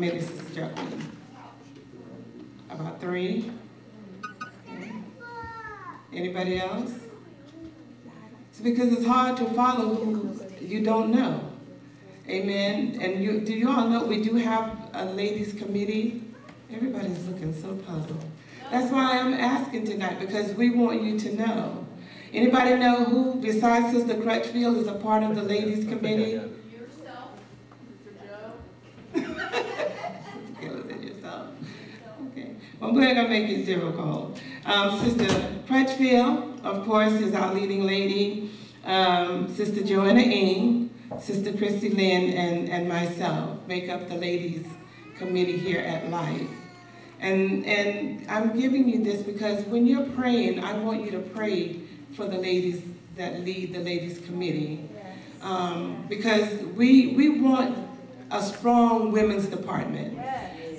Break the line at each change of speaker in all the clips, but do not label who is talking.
many, is Jacqueline? About three? Okay. Anybody else? It's because it's hard to follow who you don't know. Amen. And you, do you all know we do have a ladies committee? Everybody's looking so puzzled. That's why I'm asking tonight because we want you to know. Anybody know who, besides Sister Crutchfield, is a part of the ladies committee? Well, we're gonna make it difficult. Um, Sister Crutchfield, of course, is our leading lady. Um, Sister Joanna Ing, Sister Christy Lynn, and, and myself make up the ladies committee here at Life. And, and I'm giving you this because when you're praying, I want you to pray for the ladies that lead the ladies committee. Um, because we, we want a strong women's department.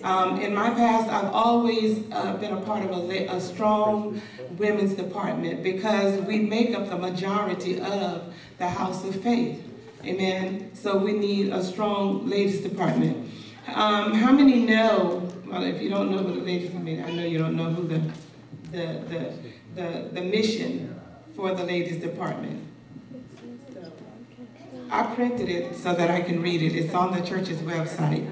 Um, in my past, I've always uh, been a part of a, a strong women's department because we make up the majority of the house of faith. Amen. So we need a strong ladies department. Um, how many know? Well, if you don't know who the ladies committee, I know you don't know who the the the the, the mission for the ladies department. I printed it so that I can read it. It's on the church's website.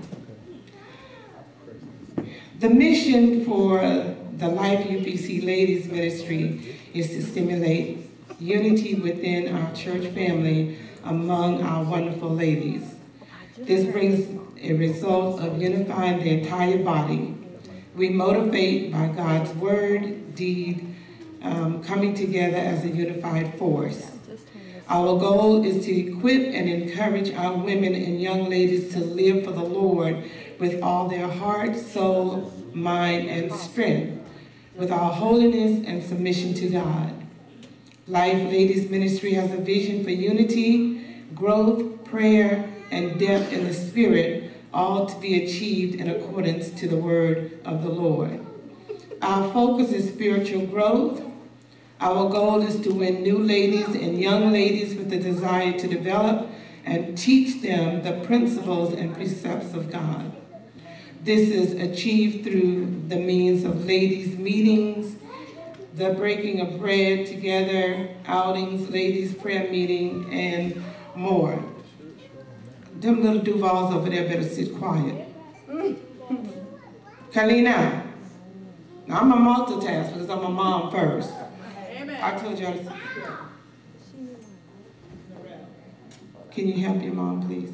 The mission for the Life UPC Ladies Ministry is to stimulate unity within our church family among our wonderful ladies. This brings a result of unifying the entire body. We motivate by God's word, deed, um, coming together as a unified force. Our goal is to equip and encourage our women and young ladies to live for the Lord with all their heart, soul, mind, and strength, with all holiness and submission to God. Life Ladies Ministry has a vision for unity, growth, prayer, and depth in the Spirit, all to be achieved in accordance to the word of the Lord. Our focus is spiritual growth. Our goal is to win new ladies and young ladies with the desire to develop and teach them the principles and precepts of God. This is achieved through the means of ladies' meetings, the breaking of bread together, outings, ladies' prayer meeting, and more. Them little Duvals over there better sit quiet. Kalina, now I'm a multitask because I'm a mom first. I told y'all to. Can you help your mom, please?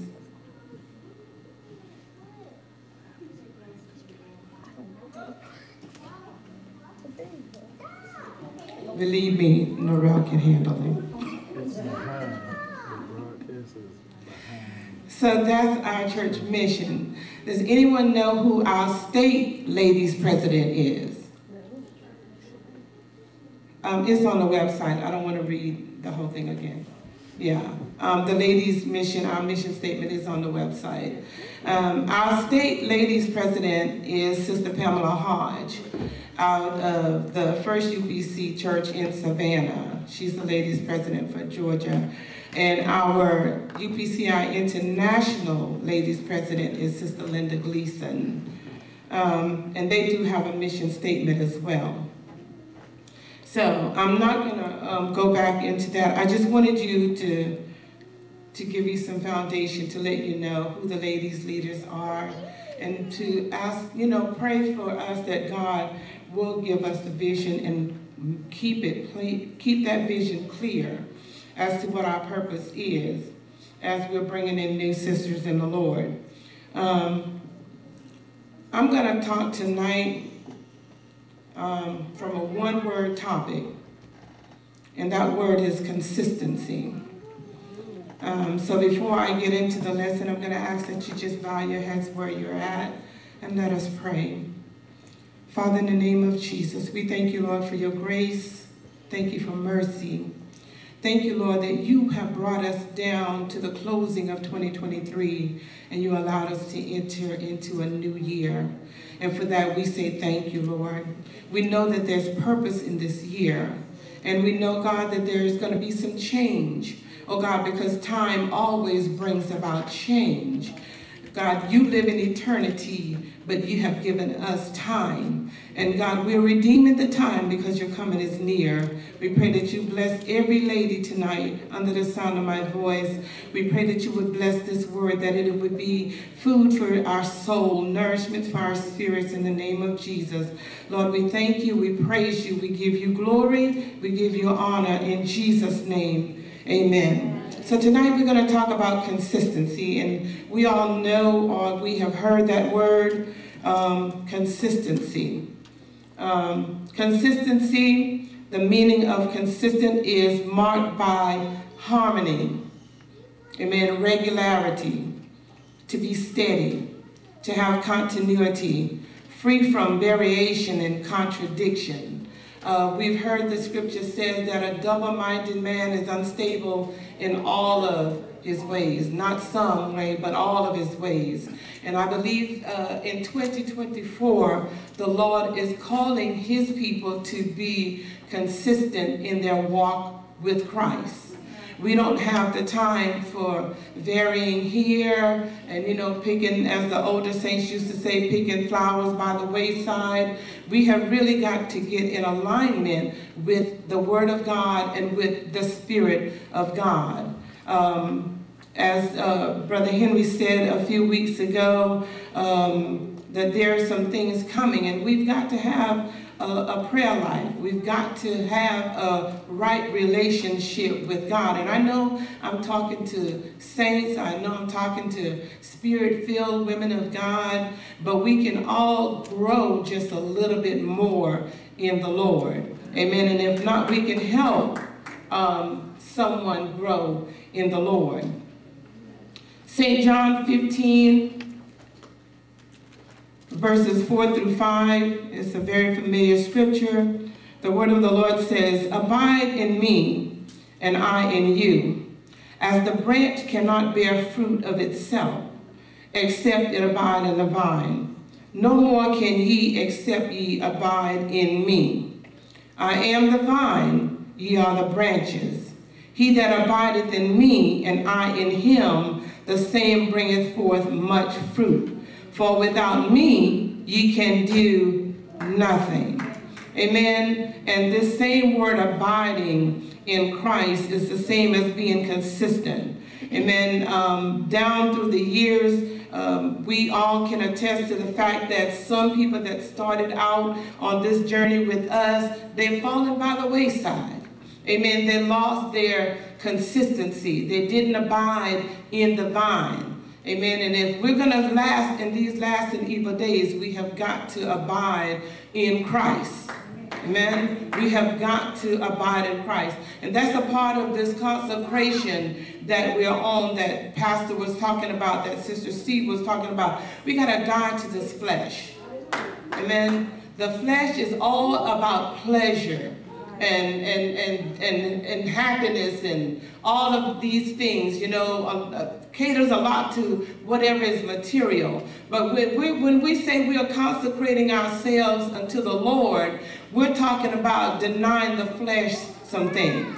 Believe me, Norel can handle it. So that's our church mission. Does anyone know who our state ladies president is? Um, it's on the website. I don't want to read the whole thing again. Yeah, um, the ladies' mission, our mission statement is on the website. Um, our state ladies president is Sister Pamela Hodge out of the First UPC Church in Savannah. She's the ladies president for Georgia. And our UPCI International ladies president is Sister Linda Gleason. Um, and they do have a mission statement as well. So I'm not gonna um, go back into that. I just wanted you to, to give you some foundation to let you know who the ladies leaders are and to ask, you know, pray for us that God will give us the vision and keep it, keep that vision clear as to what our purpose is as we're bringing in new sisters in the Lord. Um, I'm gonna talk tonight um, from a one-word topic, and that word is consistency. Um, so before I get into the lesson, I'm going to ask that you just bow your heads where you're at and let us pray. Father, in the name of Jesus, we thank you, Lord, for your grace. Thank you for mercy. Thank you, Lord, that you have brought us down to the closing of 2023 and you allowed us to enter into a new year. And for that, we say thank you, Lord. We know that there's purpose in this year. And we know, God, that there's going to be some change. Oh, God, because time always brings about change. God, you live in eternity, but you have given us time. And God, we're redeeming the time because your coming is near. We pray that you bless every lady tonight under the sound of my voice. We pray that you would bless this word, that it would be food for our soul, nourishment for our spirits in the name of Jesus. Lord, we thank you, we praise you, we give you glory, we give you honor in Jesus' name. Amen. So tonight we're going to talk about consistency, and we all know or we have heard that word, um, consistency. Um, consistency, the meaning of consistent is marked by harmony, amen, regularity, to be steady, to have continuity, free from variation and contradiction. Uh, we've heard the scripture says that a double-minded man is unstable in all of his ways, not some way, but all of his ways. And I believe uh, in 2024, the Lord is calling his people to be consistent in their walk with Christ. We don't have the time for varying here and, you know, picking, as the older saints used to say, picking flowers by the wayside. We have really got to get in alignment with the Word of God and with the Spirit of God. Um, as uh, Brother Henry said a few weeks ago, um, that there are some things coming, and we've got to have a, a, prayer life. We've got to have a right relationship with God. And I know I'm talking to saints, I know I'm talking to spirit filled women of God, but we can all grow just a little bit more in the Lord. Amen. And if not, we can help um, someone grow in the Lord. St. John 15, verses 4 through 5. It's a very familiar scripture. The word of the Lord says, Abide in me, and I in you, as the branch cannot bear fruit of itself, except it abide in the vine. No more can ye, except ye abide in me. I am the vine, ye are the branches. He that abideth in me, and I in him, the same bringeth forth much fruit. For without me, ye can do nothing. Amen. And this same word abiding in Christ is the same as being consistent. Amen. Um, down through the years, um, we all can attest to the fact that some people that started out on this journey with us, they've fallen by the wayside. Amen. They lost their consistency. They didn't abide in the vine. Amen. And if we're going to last in these last and evil days, we have got to abide in Christ. Amen. We have got to abide in Christ. And that's a part of this consecration that we're on that Pastor was talking about, that Sister Steve was talking about. We got to die to this flesh. Amen. The flesh is all about pleasure and, and, and, and, and happiness and all of these things, you know, uh, caters a lot to whatever is material. But when we, when we say we are consecrating ourselves unto the Lord, we're talking about denying the flesh some things.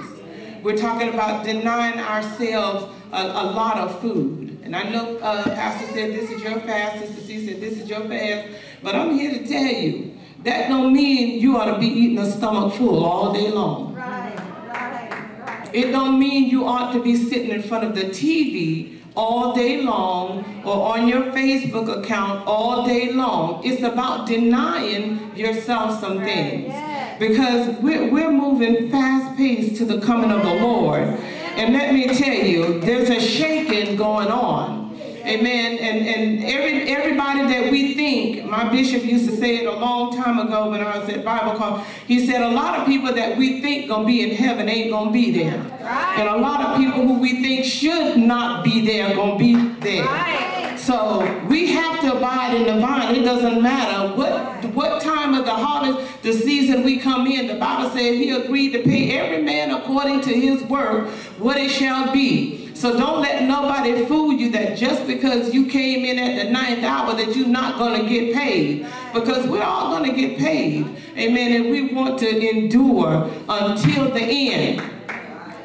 We're talking about denying ourselves a, a lot of food. And I know uh, Pastor said this is your fast, Sister C said this is your fast, but I'm here to tell you, that don't mean you ought to be eating a stomach full all day long. Right, right, right. It don't mean you ought to be sitting in front of the TV all day long or on your Facebook account all day long. It's about denying yourself some things. Because we're, we're moving fast paced to the coming of the Lord. And let me tell you, there's a shaking going on. Amen. And and every everybody that we think, my bishop used to say it a long time ago when I was at Bible call. He said a lot of people that we think gonna be in heaven ain't gonna be there. Right. And a lot of people who we think should not be there gonna be there. Right. So we have to abide in the vine. It doesn't matter what what time of the harvest, the season we come in. The Bible said he agreed to pay every man according to his work what it shall be. So don't let nobody fool you that just because you came in at the ninth hour that you're not going to get paid. Because we're all going to get paid. Amen. And we want to endure until the end.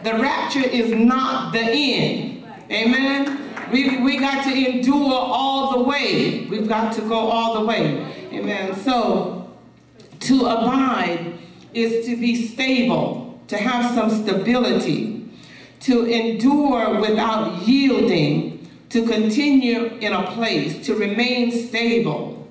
The rapture is not the end. Amen. We, we got to endure all the way. We've got to go all the way. Amen. So, to abide is to be stable, to have some stability, to endure without yielding, to continue in a place, to remain stable.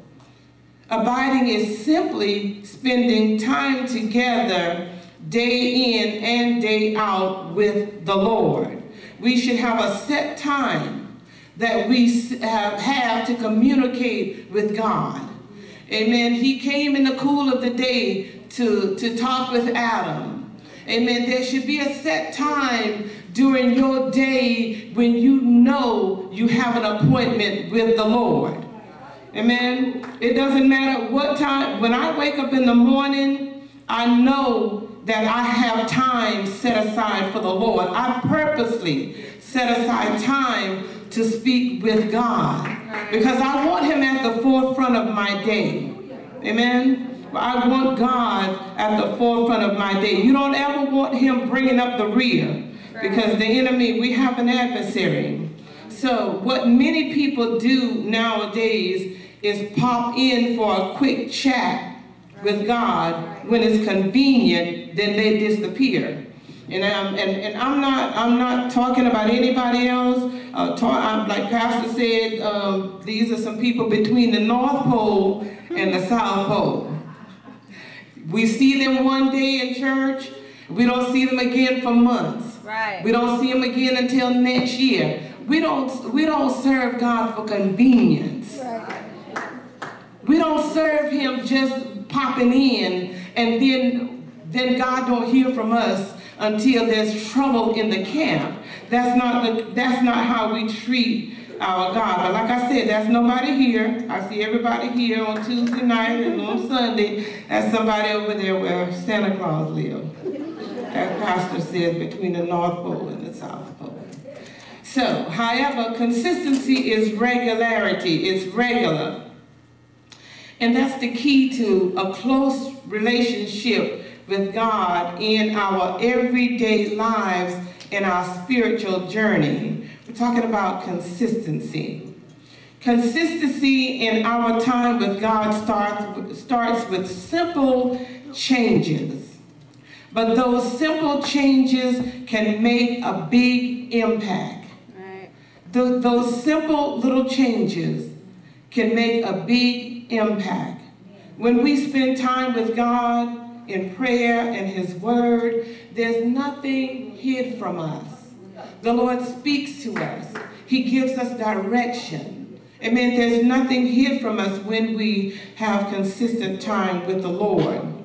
Abiding is simply spending time together day in and day out with the Lord. We should have a set time that we have, to communicate with God. Amen. He came in the cool of the day to, to talk with Adam. Amen. There should be a set time during your day when you know you have an appointment with the Lord. Amen. It doesn't matter what time. When I wake up in the morning, I know that I have time set aside for the Lord. I purposely set aside time to speak with God because I want him at the forefront of my day. Amen. I want God at the forefront of my day. You don't ever want him bringing up the rear because the enemy, we have an adversary. So what many people do nowadays is pop in for a quick chat with God when it's convenient, then they disappear. And I'm, and, and I'm not I'm not talking about anybody else. Uh, talk, like Pastor said, um, these are some people between the North Pole and the South Pole. We see them one day in church. We don't see them again for months.
Right.
We don't see him again until next year. We don't we don't serve God for convenience.
Right.
We don't serve Him just popping in and then then God don't hear from us until there's trouble in the camp. That's not the that's not how we treat our God. But like I said, there's nobody here. I see everybody here on Tuesday night and on Sunday. That's somebody over there where Santa Claus lives. As Pastor said, between the North Pole and the South Pole. So, however, consistency is regularity. It's regular. And that's the key to a close relationship with God in our everyday lives in our spiritual journey. We're talking about consistency. Consistency in our time with God starts, starts with simple changes. But those simple changes can make a big impact.
Right.
Th those simple little changes can make a big impact. When we spend time with God in prayer and His Word, there's nothing hid from us. The Lord speaks to us. He gives us direction. Amen. There's nothing hid from us when we have consistent time with the Lord.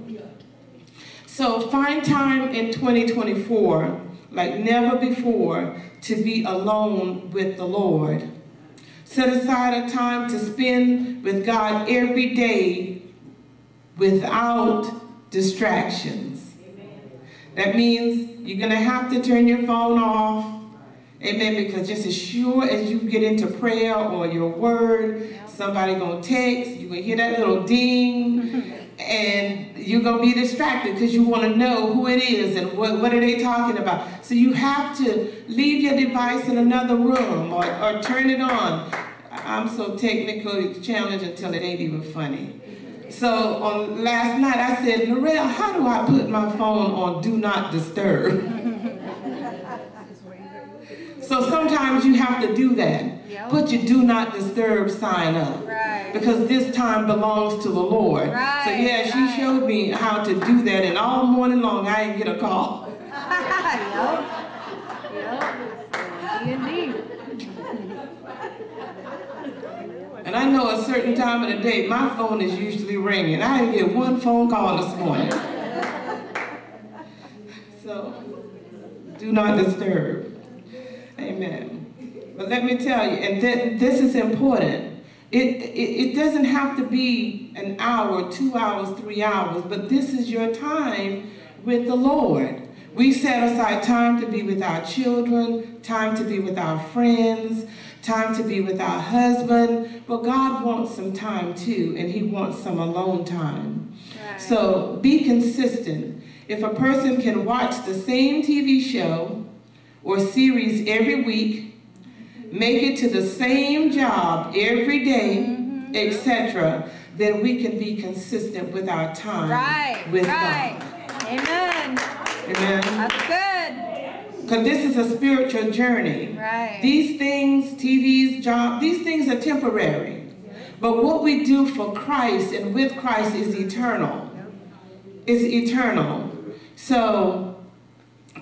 So find time in 2024, like never before, to be alone with the Lord. Set aside a time to spend with God every day without distractions. That means you're going to have to turn your phone off. Amen. Because just as sure as you get into prayer or your word, somebody going to text, you're going to hear that little ding, and you're going to be distracted because you want to know who it is and what, what are they talking about. So you have to leave your device in another room or, or turn it on. I'm so technically challenged until it ain't even funny. So on last night I said, Lorel, how do I put my phone on do not disturb? so sometimes you have to do that. Put your do not disturb sign up.
Right.
Because this time belongs to the Lord.
Right,
so yeah, she showed me how to do that and all morning long I didn't get a call.
yep. Yep. Indeed.
And I know a certain time of the day, my phone is usually ringing. I didn't get one phone call this morning. So, do not disturb. Amen. But let me tell you, and th this is important. It, it, it doesn't have to be an hour, two hours, three hours, but this is your time with the Lord. We set aside time to be with our children, time to be with our friends, time to be with our husband. But God wants some time too, and He wants some alone time.
Right.
So be consistent. If a person can watch the same TV show or series every week, make it to the same job every day, etc., then we can be consistent with our time
Right,
with
right.
God.
Amen.
Amen.
That's good.
Because this is a spiritual journey.
Right.
These things, TVs, job, these things are temporary. But what we do for Christ and with Christ is eternal. Is eternal. So,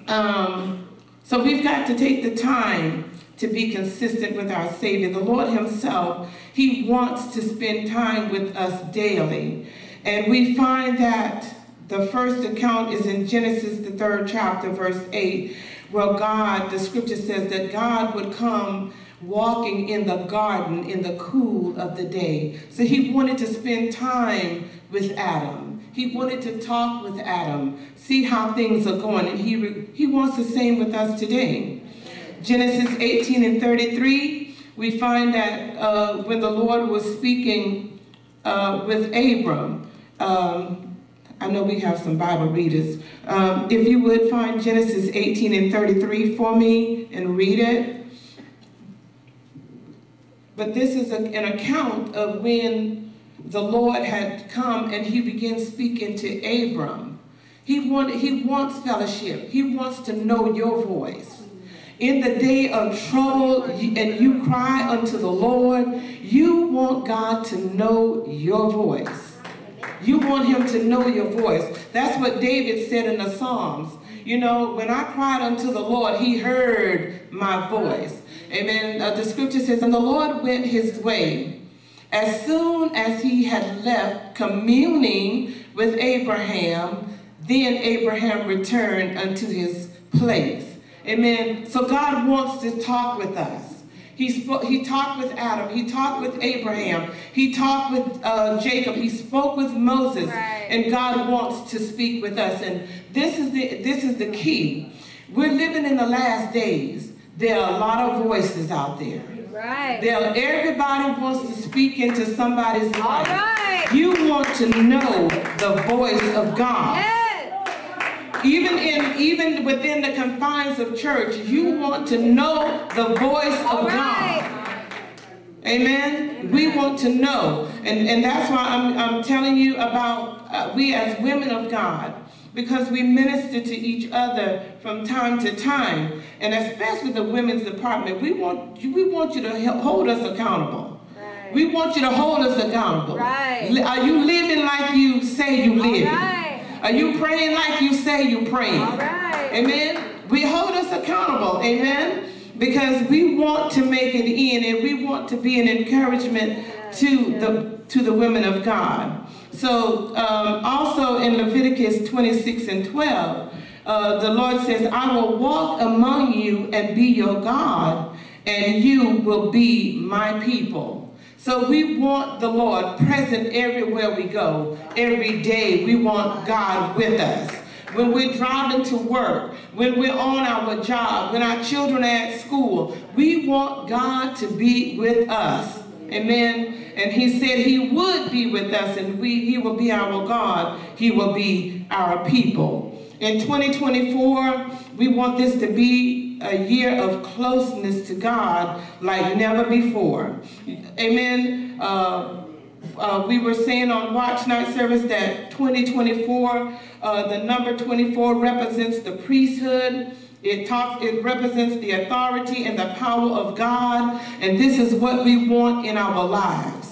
um, so we've got to take the time to be consistent with our Savior. The Lord Himself, He wants to spend time with us daily. And we find that the first account is in Genesis, the third chapter, verse 8, where God, the scripture says that God would come walking in the garden in the cool of the day. So He wanted to spend time with Adam. He wanted to talk with Adam, see how things are going, and he, he wants the same with us today. Genesis 18 and 33, we find that uh, when the Lord was speaking uh, with Abram, um, I know we have some Bible readers. Um, if you would find Genesis 18 and 33 for me and read it. But this is a, an account of when the Lord had come and he began speaking to Abram. He, want, he wants fellowship. He wants to know your voice. In the day of trouble and you cry unto the Lord, you want God to know your voice. You want him to know your voice. That's what David said in the Psalms. You know, when I cried unto the Lord, he heard my voice. Amen. Uh, the scripture says, and the Lord went his way. As soon as he had left communing with Abraham, then Abraham returned unto his place. Amen. So God wants to talk with us. He spoke, he talked with Adam. He talked with Abraham. He talked with uh, Jacob. He spoke with Moses.
Right.
And God wants to speak with us. And this is the this is the key. We're living in the last days. There are a lot of voices out there.
Right.
There, everybody wants to speak into somebody's life.
All right.
You want to know the voice of God.
Yes.
Even in even within the confines of church, you want to know the voice of
right.
God. Amen. We want to know, and and that's why I'm I'm telling you about uh, we as women of God, because we minister to each other from time to time, and especially the women's department. We want you we want you to help hold us accountable.
Right.
We want you to hold us accountable.
Right.
Are you living like you say you live? Are you praying like you say you praying?
Right.
Amen. We hold us accountable. Amen. Because we want to make it in and we want to be an encouragement to the to the women of God. So um, also in Leviticus 26 and 12, uh, the Lord says, I will walk among you and be your God, and you will be my people. So we want the Lord present everywhere we go. Every day we want God with us. When we're driving to work, when we're on our job, when our children are at school, we want God to be with us. Amen. And he said he would be with us and we he will be our God. He will be our people. In 2024, we want this to be a year of closeness to God like never before. Amen. Uh, uh, we were saying on Watch Night Service that 2024, uh, the number 24 represents the priesthood. It talks, it represents the authority and the power of God, and this is what we want in our lives.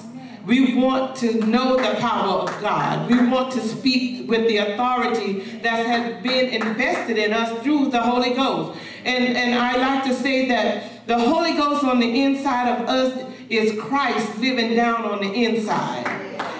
We want to know the power of God. We want to speak with the authority that has been invested in us through the Holy Ghost. And, and I like to say that the Holy Ghost on the inside of us is Christ living down on the inside.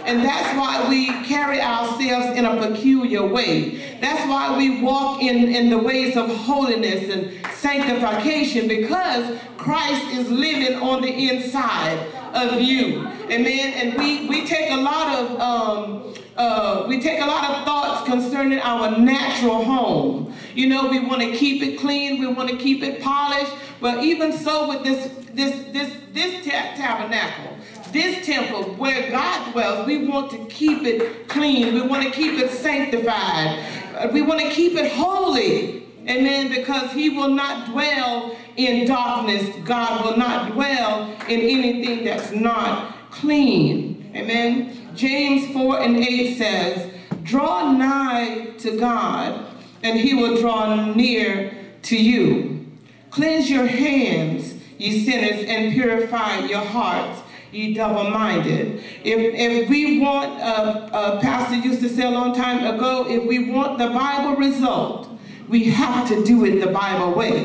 And that's why we carry ourselves in a peculiar way. That's why we walk in, in the ways of holiness and sanctification because Christ is living on the inside of you. Amen. And we, we take a lot of um, uh, we take a lot of thoughts concerning our natural home. You know, we want to keep it clean, we want to keep it polished. But even so with this this this this ta- tabernacle, this temple where God dwells, we want to keep it clean. We want to keep it sanctified. Uh, We want to keep it holy. Amen. Because he will not dwell in darkness. God will not dwell in anything that's not clean. Amen. James 4 and 8 says, Draw nigh to God, and he will draw near to you. Cleanse your hands, ye sinners, and purify your hearts, ye double-minded. If, if we want, uh, uh, Pastor used to say a long time ago, if we want the Bible result, we have to do it the Bible way.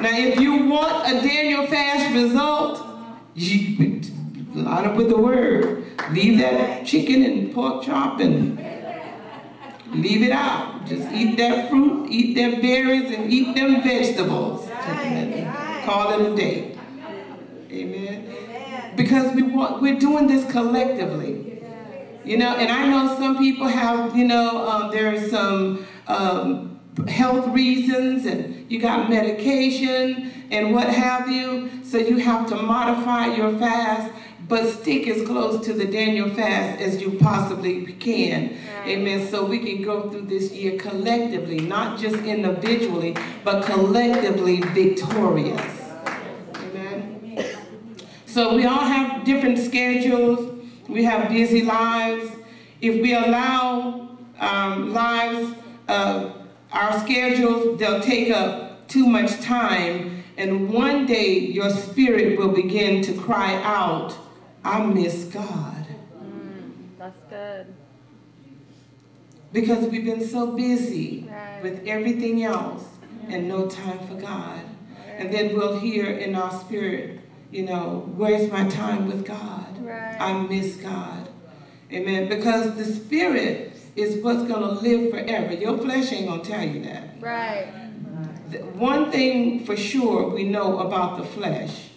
Now, if you want a Daniel fast result, you line up with the word. Leave that chicken and pork chop and leave it out. Just eat that fruit, eat them berries, and eat them vegetables. Call it a day. Amen. Because we want, we're doing this collectively. You know, and I know some people have, you know, um, there's some um, health reasons and you got medication and what have you. So you have to modify your fast, but stick as close to the Daniel fast as you possibly can. Amen. So we can go through this year collectively, not just individually, but collectively victorious. Amen. So we all have different schedules. We have busy lives. If we allow um, lives, uh, our schedules, they'll take up too much time. And one day your spirit will begin to cry out, I miss God.
Mm, that's good.
Because we've been so busy
Right.
with everything else and no time for God. And then we'll hear in our spirit, you know, where's my time with God?
Right.
I miss God. Amen. Because the spirit is what's going to live forever. Your flesh ain't going to tell you that.
Right.
The- One thing for sure we know about the flesh,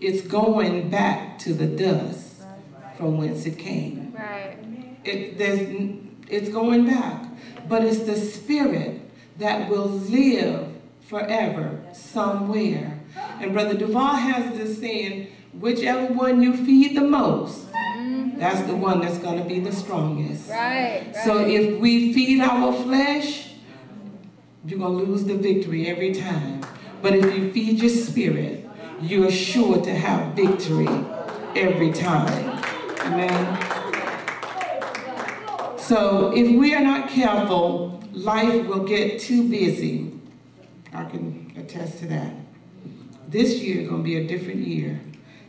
it's going back to the dust from whence it came.
Right.
It, there's, it's going back. But it's the spirit that will live forever somewhere. And Brother Duval has this saying, whichever one you feed the most, that's the one that's going to be the strongest.
Right. right.
So if we feed our flesh, you're going to lose the victory every time. But if you feed your spirit, you're sure to have victory every time. Amen. So if we are not careful, life will get too busy. I can attest to that. This year is going to be a different year.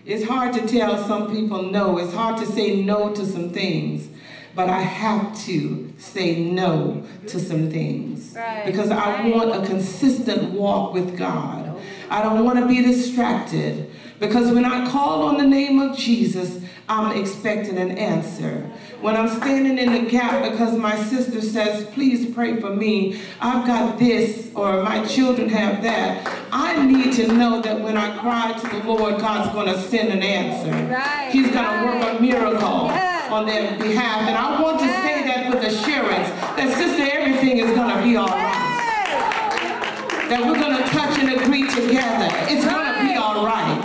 It's hard to tell some people no. It's hard to say no to some things. But I have to say no to some things.
Right.
Because I want a consistent walk with God. I don't want to be distracted. Because when I call on the name of Jesus, I'm expecting an answer. When I'm standing in the gap because my sister says, please pray for me, I've got this, or my children have that, I need to know that when I cry to the Lord, God's going to send an answer.
Right,
He's going to work a miracle
Yes.
on their behalf. And I want to say that with assurance that, sister, everything is going to be all right that we're going to touch and agree together. It's going to be all right.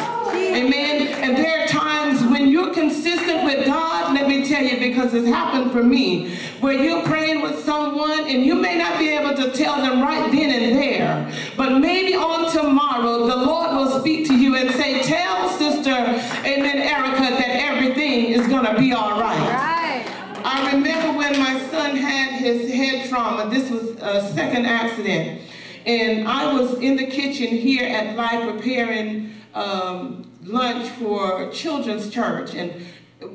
Amen. And there are times when you're consistent with God, let me tell you, because it's happened for me, where you're praying with someone and you may not be able to tell them right then and there, but maybe on tomorrow the Lord will speak to you and say, tell sister, amen, Erica, that everything is going to be all right.
Right.
I remember when my son had his head trauma. This was a second accident. And I was in the kitchen here at Life preparing um, lunch for children's church and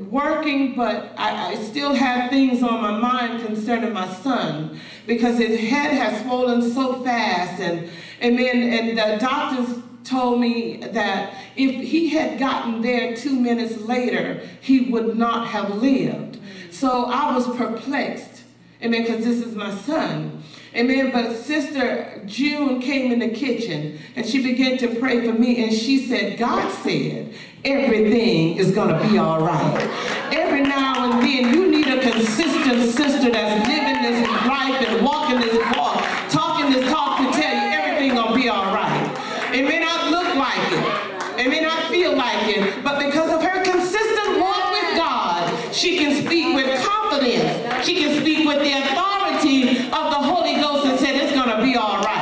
working, but I, I still had things on my mind concerning my son because his head has swollen so fast. And, and, then, and the doctors told me that if he had gotten there two minutes later, he would not have lived. So I was perplexed. Amen, because this is my son. Amen. But Sister June came in the kitchen and she began to pray for me and she said, God said, everything is going to be all right. Every now and then you need a consistent sister that's living this life and walking this walk, talking this talk to tell you everything going to be all right. It may not look like it. It may not feel like it, but because of her consistent walk with God, she can speak with confidence. She can speak with the authority of the Holy Ghost and say it's going to be all right.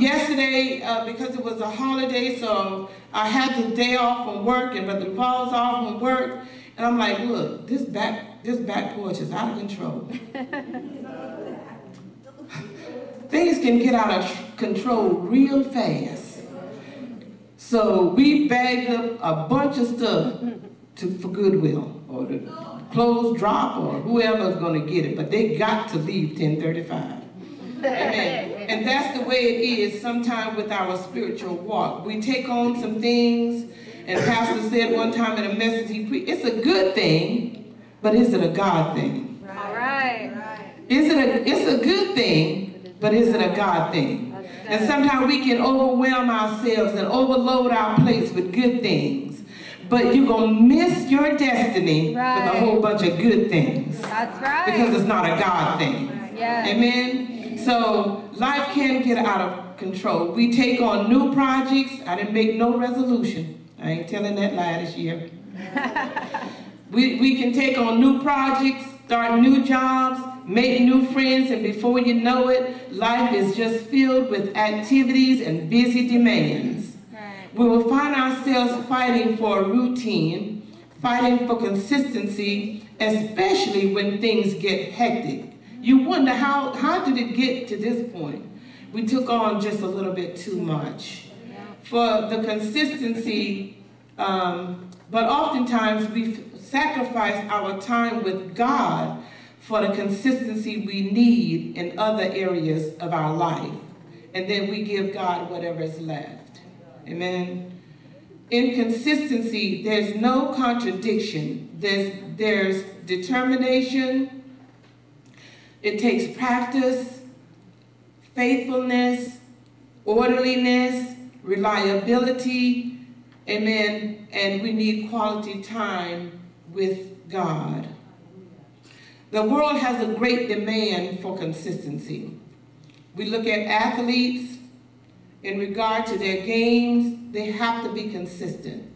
yesterday, uh, because it was a holiday, so I had the day off from work and Brother Paul's off from work. And I'm like, look, this back, this back porch is out of control. Things can get out of control real fast. So we bagged up a bunch of stuff to, for Goodwill or the clothes drop or whoever's gonna get it, but they got to leave 1035. Amen. And that's the way it is sometimes with our spiritual walk. We take on some things, and Pastor said one time in a message he preached, it's a good thing, but is it a God thing?
All right.
Is it a, it's a good thing, but is it a God thing? And sometimes we can overwhelm ourselves and overload our plates with good things. But you're going to miss your destiny with a whole bunch of good things.
That's right.
Because it's not a God thing.
Yeah.
Amen. So life can get out of control. We take on new projects. I didn't make no resolution. I ain't telling that lie this year. we, we can take on new projects, start new jobs, make new friends, and before you know it, life is just filled with activities and busy demands.
Right.
We will find ourselves fighting for a routine, fighting for consistency, especially when things get hectic. You wonder how, how did it get to this point? We took on just a little bit too much. For the consistency, um, but oftentimes we sacrifice our time with God for the consistency we need in other areas of our life. And then we give God whatever is left. Amen. In consistency, there's no contradiction. There's, there's determination. It takes practice, faithfulness, orderliness, reliability. Amen. And we need quality time with God. The world has a great demand for consistency. We look at athletes in regard to their games, they have to be consistent.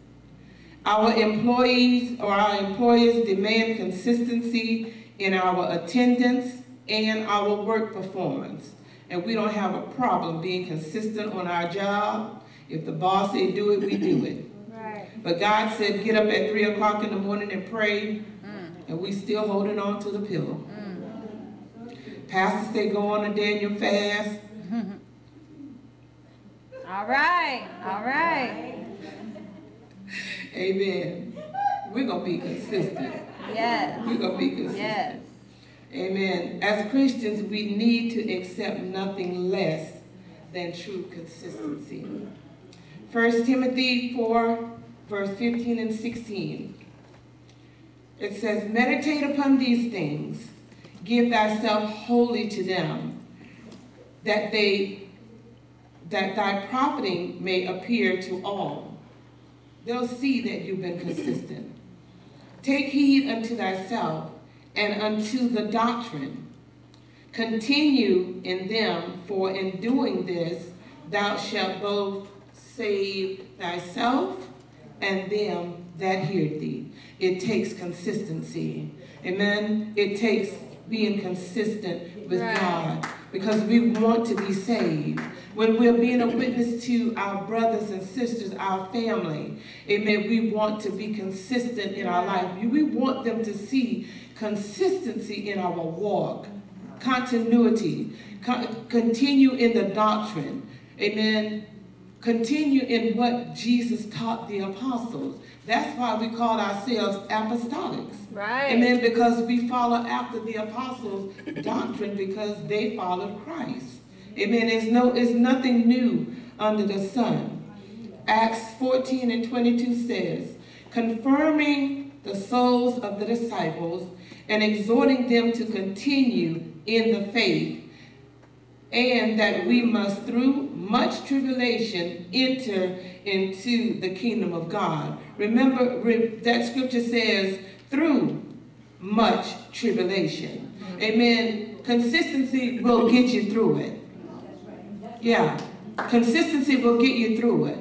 Our employees or our employers demand consistency in our attendance and our work performance. And we don't have a problem being consistent on our job. If the boss said do it, we do it.
Right.
But God said get up at three o'clock in the morning and pray, mm. and we still holding on to the pillow. Mm. Pastor said go on a Daniel fast.
All right. All right.
Amen. We're gonna be consistent.
Yes.
We're gonna be consistent.
Yes.
Amen. As Christians, we need to accept nothing less than true consistency. 1 Timothy 4, verse 15 and 16. It says, Meditate upon these things, give thyself wholly to them, that they that thy profiting may appear to all. They'll see that you've been consistent. Take heed unto thyself and unto the doctrine. Continue in them, for in doing this thou shalt both save thyself and them that hear thee. It takes consistency. Amen. It takes being consistent with
Right.
God because we want to be saved. When we're being a witness to our brothers and sisters, our family, amen, we want to be consistent in our life. We want them to see consistency in our walk, continuity, con- continue in the doctrine, amen, continue in what Jesus taught the apostles. That's why we call ourselves apostolics.
Right.
Amen. Because we follow after the apostles' doctrine because they followed Christ. Amen. There's no, it's nothing new under the sun. Acts 14 and 22 says, confirming the souls of the disciples and exhorting them to continue in the faith, and that we must through much tribulation enter into the kingdom of God. Remember re- that scripture says through much tribulation. Amen. Consistency will get you through it. Yeah. Consistency will get you through it.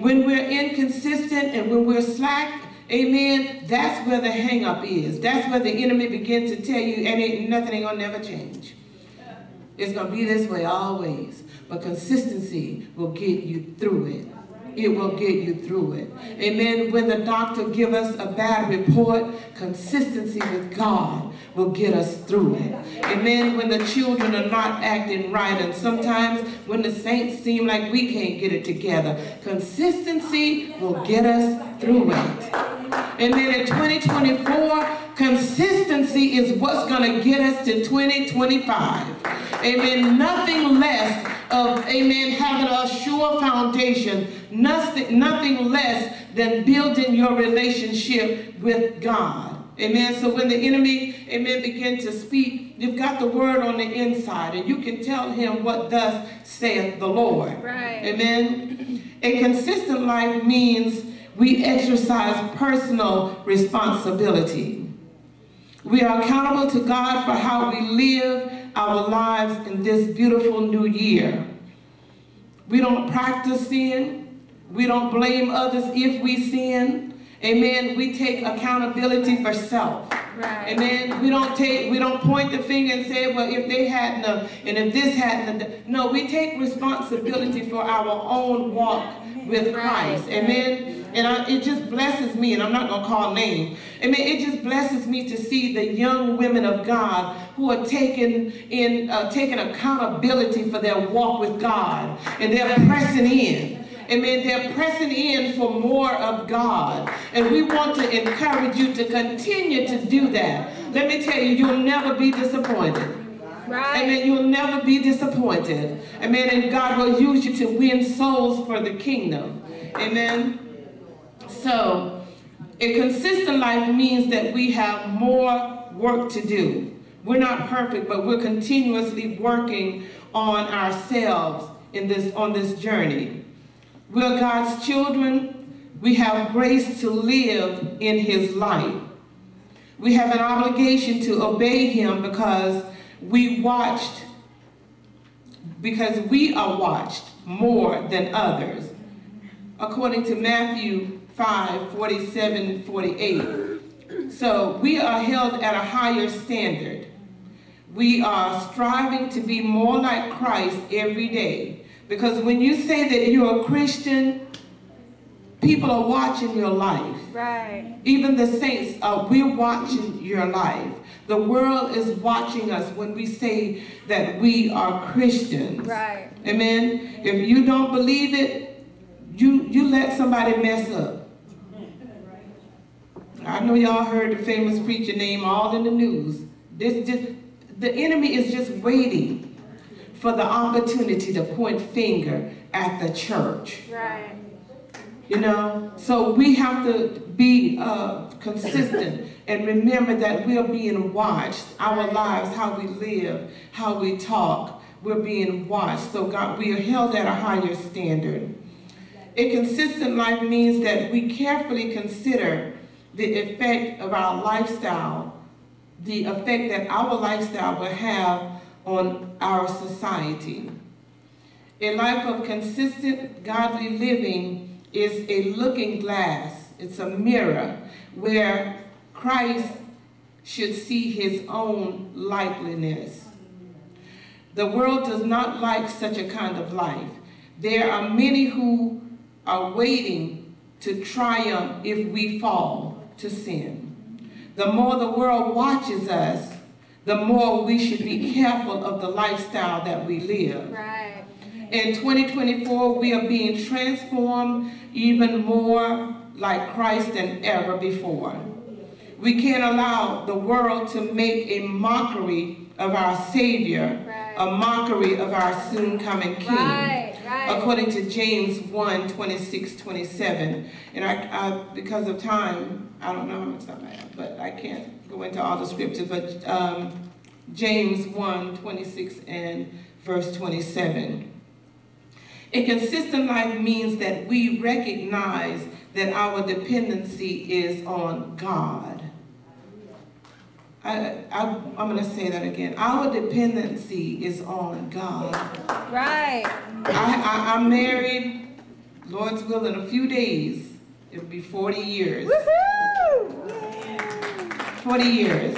When we're inconsistent and when we're slack, amen, that's where the hang up is. That's where the enemy begins to tell you and ain't, nothing ain't gonna never change. It's gonna be this way always. But consistency will get you through it. It will get you through it. Amen. When the doctor give us a bad report, consistency with God will get us through it. Amen. When the children are not acting right, and sometimes when the saints seem like we can't get it together, consistency will get us through it. Amen. In 2024, consistency is what's going to get us to 2025. Amen. Nothing less of, amen, having a sure foundation. Nothing, nothing less than building your relationship with God. Amen. So when the enemy, amen, begin to speak, you've got the word on the inside, and you can tell him what thus saith the Lord.
Right.
Amen. A consistent life means we exercise personal responsibility. We are accountable to God for how we live our lives in this beautiful new year. We don't practice sin. We don't blame others if we sin. Amen. We take accountability for self.
Right.
Amen. We don't take, we don't point the finger and say, well, if they hadn't, uh, and if this hadn't, uh, no, we take responsibility for our own walk with Christ. Amen. And I, it just blesses me, and I'm not going to call name. Amen. It just blesses me to see the young women of God who are taking in, uh, taking accountability for their walk with God, and they're pressing in. Amen. They're pressing in for more of God. And we want to encourage you to continue to do that. Let me tell you, you'll never be disappointed.
Right.
Amen. You'll never be disappointed. Amen. And God will use you to win souls for the kingdom. Amen. So, a consistent life means that we have more work to do. We're not perfect, but we're continuously working on ourselves in this on this journey. We're God's children. We have grace to live in his light. We have an obligation to obey him because we watched, because we are watched more than others. According to Matthew 5, 47, 48. So we are held at a higher standard. We are striving to be more like Christ every day. Because when you say that you're a Christian, people are watching your life.
Right.
Even the saints, uh, we're watching your life. The world is watching us when we say that we are Christians.
Right.
Amen. If you don't believe it, you you let somebody mess up. I know y'all heard the famous preacher name all in the news. This just the enemy is just waiting for the opportunity to point finger at the church.
Right.
You know, so we have to be uh, consistent and remember that we're being watched. Our lives, how we live, how we talk, we're being watched. So God, we are held at a higher standard. A consistent life means that we carefully consider the effect of our lifestyle, the effect that our lifestyle will have on our society. A life of consistent godly living is a looking glass, it's a mirror where Christ should see his own likeness. The world does not like such a kind of life. There are many who are waiting to triumph if we fall to sin. The more the world watches us, the more we should be careful of the lifestyle that we live.
Right.
In 2024, we are being transformed even more like Christ than ever before. We can't allow the world to make a mockery of our Savior,
right.
a mockery of our soon coming King.
Right,
According to James 1 26, 27. And I, I, because of time, I don't know how much time I have, but I can't go into all the scriptures. But um, James 1 26 and verse 27. A consistent life means that we recognize that our dependency is on God. I, I, I'm going to say that again. Our dependency is on God.
Right.
I, I, I'm married, Lord's will, in a few days. It'll be 40 years.
Woohoo!
40 years.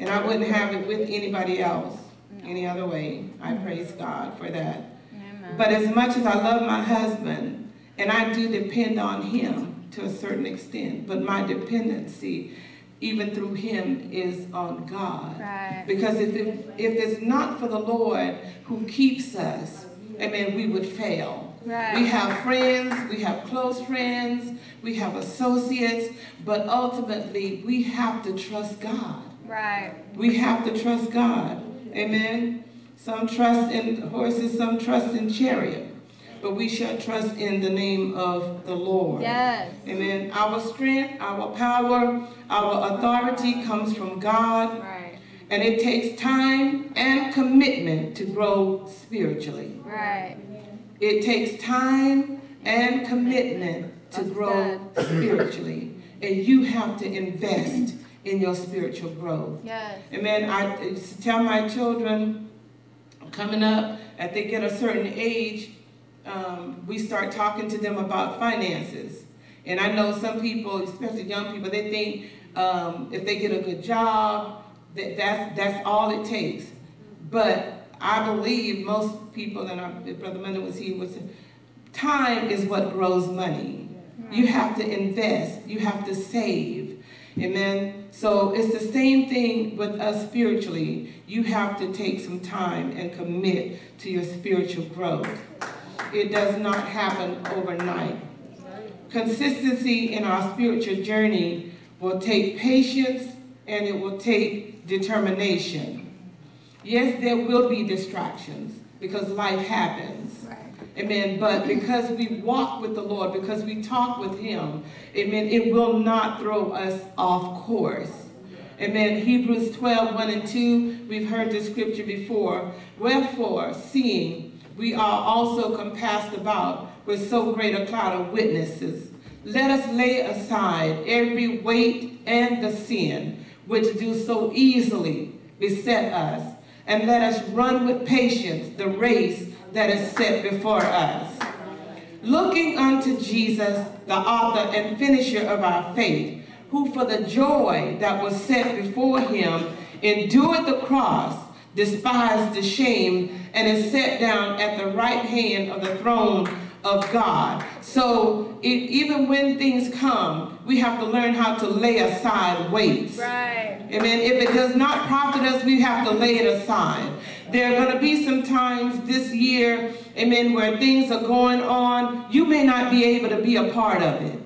And I wouldn't have it with anybody else any other way. I praise God for that. Amen. But as much as I love my husband, and I do depend on him to a certain extent, but my dependency, even through him, is on God.
Right.
Because if, it, if it's not for the Lord who keeps us, amen, we would fail.
Right.
We have friends, we have close friends, we have associates, but ultimately we have to trust God.
Right.
We have to trust God. Amen. Some trust in horses, some trust in chariot. But we shall trust in the name of the Lord.
Yes.
Amen. Our strength, our power, our authority comes from God.
Right.
And it takes time and commitment to grow spiritually.
Right.
It takes time and commitment to
That's
grow spiritually. And you have to invest in your spiritual growth.
Yes.
Amen. I tell my children coming up, as they get a certain age, um, we start talking to them about finances. And I know some people, especially young people, they think um, if they get a good job, that that's, that's all it takes. But I believe most people, and our, Brother Mender was here, was time is what grows money. You have to invest. You have to save. Amen. So it's the same thing with us spiritually. You have to take some time and commit to your spiritual growth. It does not happen overnight. Consistency in our spiritual journey will take patience and it will take determination. Yes, there will be distractions because life happens.
Right.
Amen. But because we walk with the Lord, because we talk with Him, amen, it will not throw us off course. Amen. Hebrews 12, 1 and 2, we've heard this scripture before. Wherefore, seeing we are also compassed about with so great a cloud of witnesses, let us lay aside every weight and the sin which do so easily beset us, and let us run with patience the race that is set before us. Looking unto Jesus, the author and finisher of our faith, who for the joy that was set before him endured the cross, despised the shame, and is set down at the right hand of the throne of God. So it, even when things come, we have to learn how to lay aside weights.
Right.
Amen. If it does not profit us, we have to lay it aside. There are going to be some times this year, amen, where things are going on. You may not be able to be a part of it.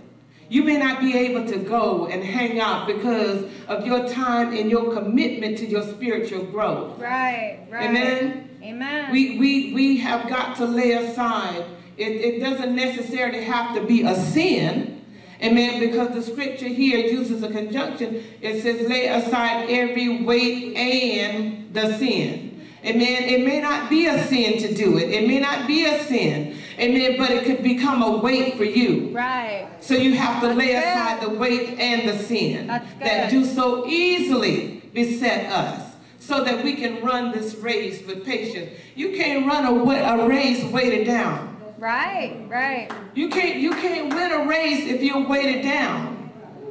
You may not be able to go and hang out because of your time and your commitment to your spiritual growth.
Right. Right.
Amen.
Amen.
We, we, we have got to lay aside. It, it doesn't necessarily have to be a sin. Amen. Because the scripture here uses a conjunction. It says, lay aside every weight and the sin. Amen. It may not be a sin to do it. It may not be a sin. Amen. But it could become a weight for you.
right.
So you have to
That's
lay
good.
aside the weight and the sin that do so easily beset us so that we can run this race with patience. You can't run a, a race weighted down.
Right. Right.
You can't, you can't win a race if you're weighted down.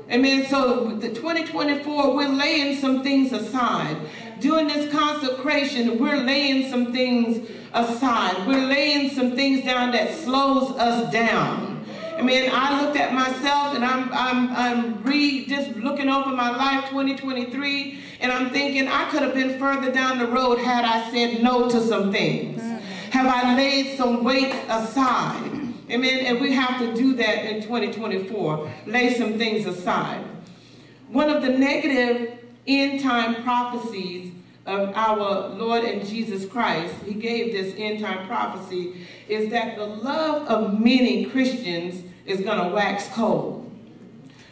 Amen. So the 2024, we're laying some things aside. During this consecration, we're laying some things aside. We're laying some things down that slows us down. I mean, I looked at myself and I'm, I'm, I'm re, just looking over my life 2023 and I'm thinking I could have been further down the road had I said no to some things. Have I laid some weight aside? Amen. And we have to do that in 2024. Lay some things aside. One of the negative end time prophecies of our Lord and Jesus Christ, he gave this end time prophecy, is that the love of many Christians is going to wax cold.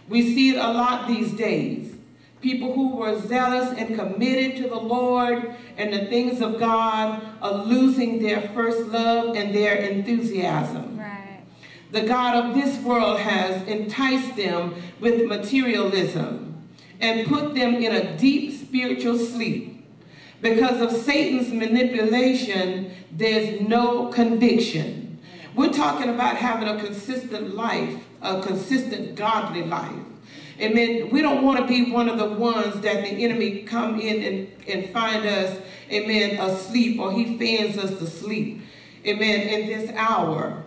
We see it a lot these days. People who were zealous and committed to the Lord and the things of God are losing their first love and their enthusiasm.
Right.
The God of this world has enticed them with materialism and put them in a deep spiritual sleep. Because of Satan's manipulation, there's no conviction. We're talking about having a consistent life, a consistent godly life. Amen. We don't want to be one of the ones that the enemy come in and, and find us, amen, asleep or he fans us to sleep. amen, in this hour.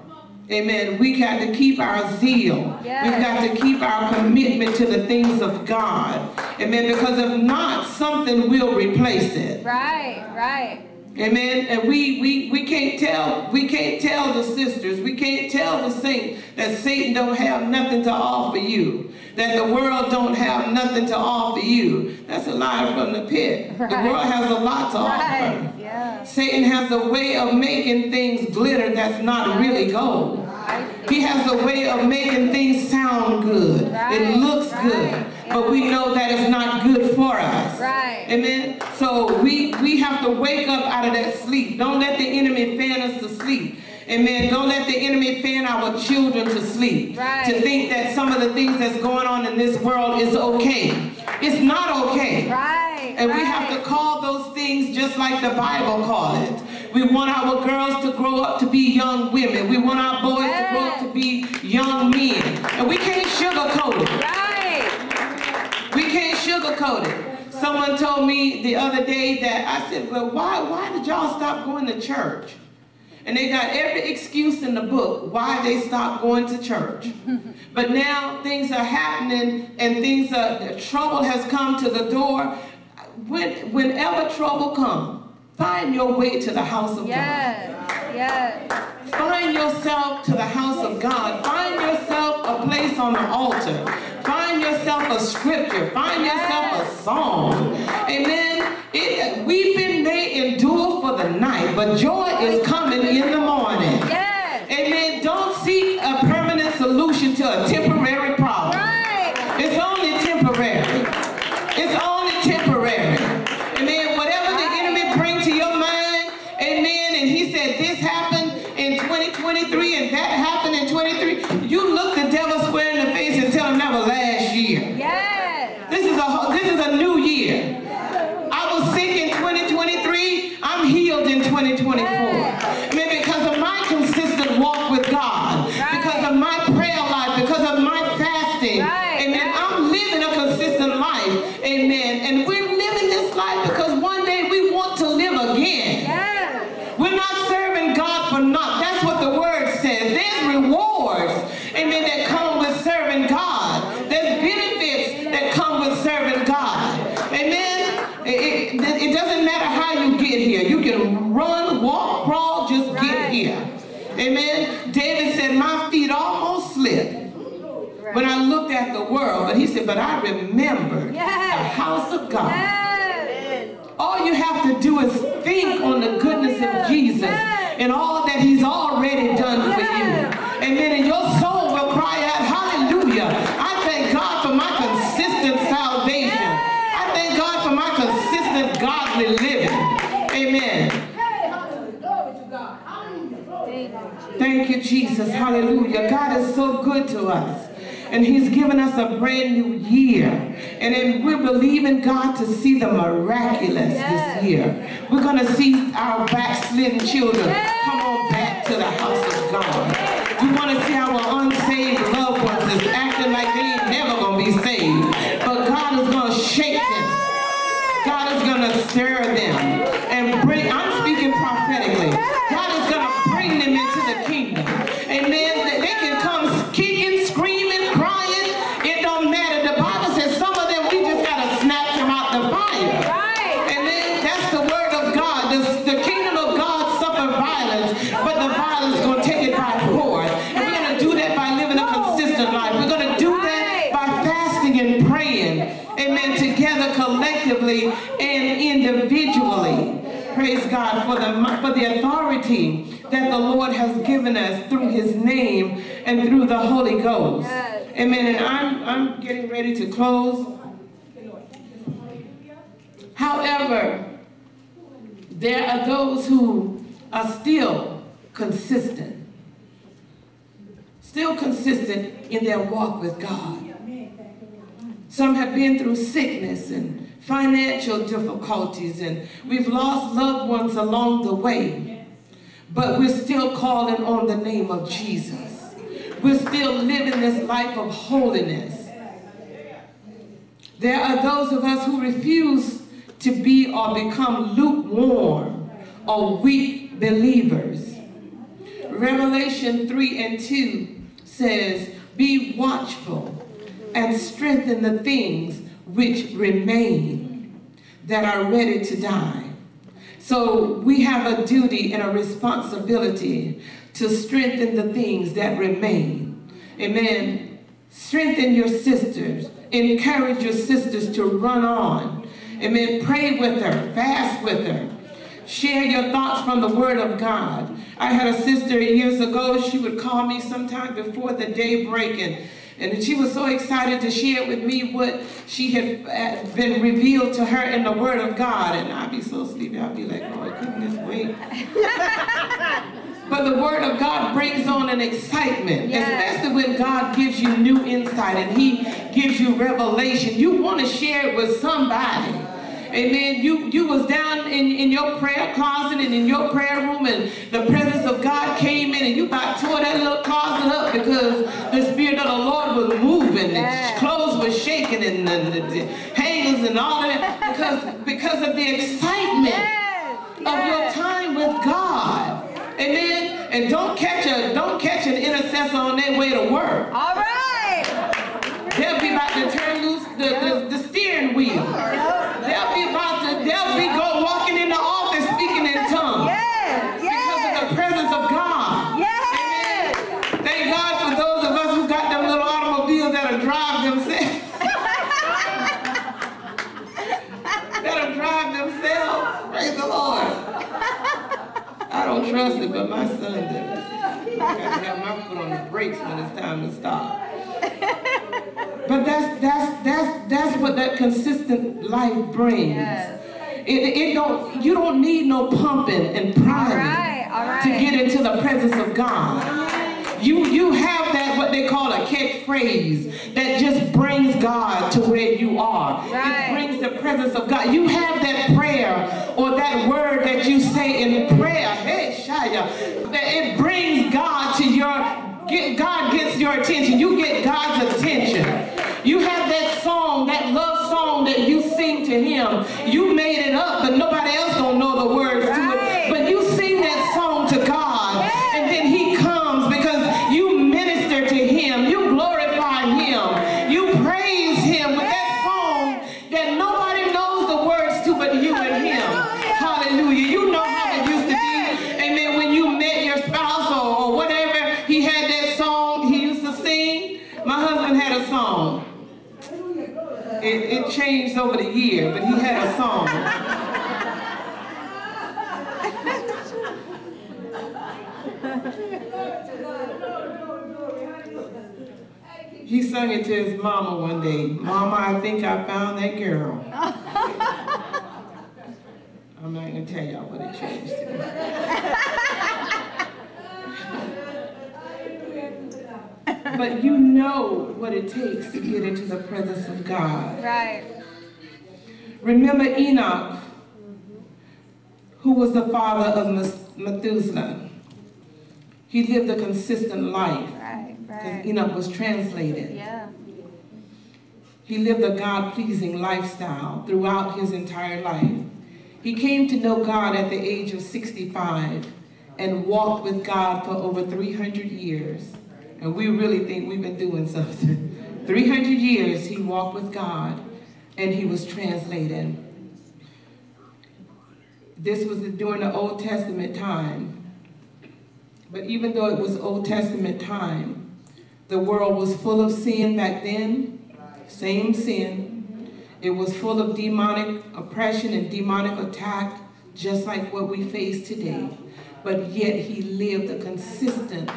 Amen. We got to keep our zeal.
Yes.
We've got to keep our commitment to the things of God. Amen. Because if not, something will replace it.
Right, right.
Amen. And we we we can't tell we can't tell the sisters, we can't tell the saints that Satan don't have nothing to offer you. That the world don't have nothing to offer you. That's a lie from the pit. The world has a lot to
Right.
offer.
Yeah.
Satan has a way of making things glitter that's not really gold. He has a way of making things sound good. It looks
right,
good. But we know that it's not good for us.
Right.
Amen. So we we have to wake up out of that sleep. Don't let the enemy fan us to sleep. Amen. Don't let the enemy fan our children to sleep.
Right.
To think that some of the things that's going on in this world is okay. It's not okay.
Right.
And we have to call those things just like the Bible call it. We want our girls to grow up to be young women. We want our boys to grow up to be young men. And we can't sugarcoat it.
Right.
Can't sugarcoat it. Someone told me the other day that I said, well, why, why did y'all stop going to church? And they got every excuse in the book why they stopped going to church. but now things are happening and things are, trouble has come to the door. When, whenever trouble comes, find your way to the house of God.
Yes. Yes.
Find yourself to the house of God. Find yourself a place on the altar. Find yourself a scripture. Find yourself a song. Amen. It, weeping may endure for the night, but joy is coming in the morning. Amen. Don't seek a permanent solution to a temporary problem.
Right.
It's only temporary. It's only temporary. Amen. Whatever the enemy bring to your mind, amen. And he said this happened in 2023 and that happened in 23. You look the devil square in the face and tell him that was last year.
Yes.
This is a whole- this is a new year. I was sick in 2023. I'm healed in 2024. I mean, because of my consistent walk with God, because of my prayer life, because of my fasting.
Right,
Amen.
right.
I'm living a consistent life. Amen. And we're living this life because one day we want to live again.
Yes.
We're not serving God for naught. That's what the word says. There's rewards, amen, that come with serving God. There's benefits that come with serving God. Amen. It, it- it doesn't matter how you get here. You can run, walk, crawl, just get
Right.
here. Amen. David said, My feet almost slipped when I looked at the But he said, But I remembered the house of God.
Yes.
All you have to do is think on the goodness of Jesus
Yes.
and all that he's already done for
Yes.
you. And then in your soul will cry out, hallelujah. I thank God for my consistent salvation. I thank God for my consistent godly living. Amen.
Hey, hallelujah. Glory to God. Hallelujah. Glory.
Thank you, Jesus.
Thank you, Jesus. Hallelujah. God is so good to us. And he's given us a brand new year. And then we're believing God to see the miraculous
Yes.
this year. We're going to see our backslidden children
Yes.
come on back to the house of God. And through the Holy Ghost.
Yes.
Amen. And I'm I'm getting ready to close. However, there are those who are still consistent, still consistent in their walk with God. Some have been through sickness and financial difficulties, and we've lost loved ones along the way. But we're still calling on the name of Jesus. We're still living this life of holiness. There are those of us who refuse to be or become lukewarm or weak believers. Revelation 3 and 2 says, Be watchful and strengthen the things which remain that are ready to die. So we have a duty and a responsibility to strengthen the things that remain. Amen. Strengthen your sisters. Encourage your sisters to run on. Amen. Pray with her. Fast with her. Share your thoughts from the Word of God. I had a sister years ago, she would call me sometime before the day breaking. And she was so excited to share with me what she had been revealed to her in the Word of God. And I'd be so sleepy, I'd be like, oh, Lord, couldn't this wait? but the Word of God brings on an excitement,
Yes.
especially when God gives you new insight and He gives you revelation. You want to share it with somebody. Amen. You you was down in, in your prayer closet and in your prayer room and the presence of God came in and you about tore that little closet up because the Spirit of the Lord was moving
Yes.
and clothes were shaking and the, the, the hangers and all of that because because of the excitement
Yes.
of your time with God. Amen. And don't catch a don't catch an intercessor on their way to work.
All right.
They'll be about to turn loose the, the, the steering wheel.
Yep.
They'll be about to, they'll be go walking in the office speaking in tongues.
Yes.
Because of
Yes.
the presence of God.
Yes.
Thank God for those of us who got them little automobiles that'll drive themselves. that'll drive themselves. Praise the Lord. I don't but my son does. I gotta have my foot on the brakes when it's time to stop. But that's that's that's that's what that consistent life brings.
Yes.
It, it don't you don't need no pumping and priming
right. All right.
to get into the presence of God. You you have that what they call a catchphrase that just brings God to where you are.
Right.
It brings the presence of God. You have that prayer or that word that you say in prayer. Hey, Shia, that it brings God to your get God gets your attention. You get God's attention. You have that song, that love song that you sing to him. You made it up, but nobody else sung it to his mama one day. Mama, I think I found that girl. I'm not gonna tell y'all what it changed to. but you know what it takes to get into the presence of God.
Right.
Remember Enoch, who was the father of Methuselah. He lived a consistent life
Right.
Because. Enoch was translated.
Yeah.
He lived a God-pleasing lifestyle throughout his entire life. He came to know God at the age of 65 and walked with God for over 300 years. And we really think we've been doing something. 300 years he walked with God and he was translated. This was during the Old Testament time. But even though it was Old Testament time, the world was full of sin back then, same sin. It was full of demonic oppression and demonic attack, just like what we face today. But yet he lived a consistent,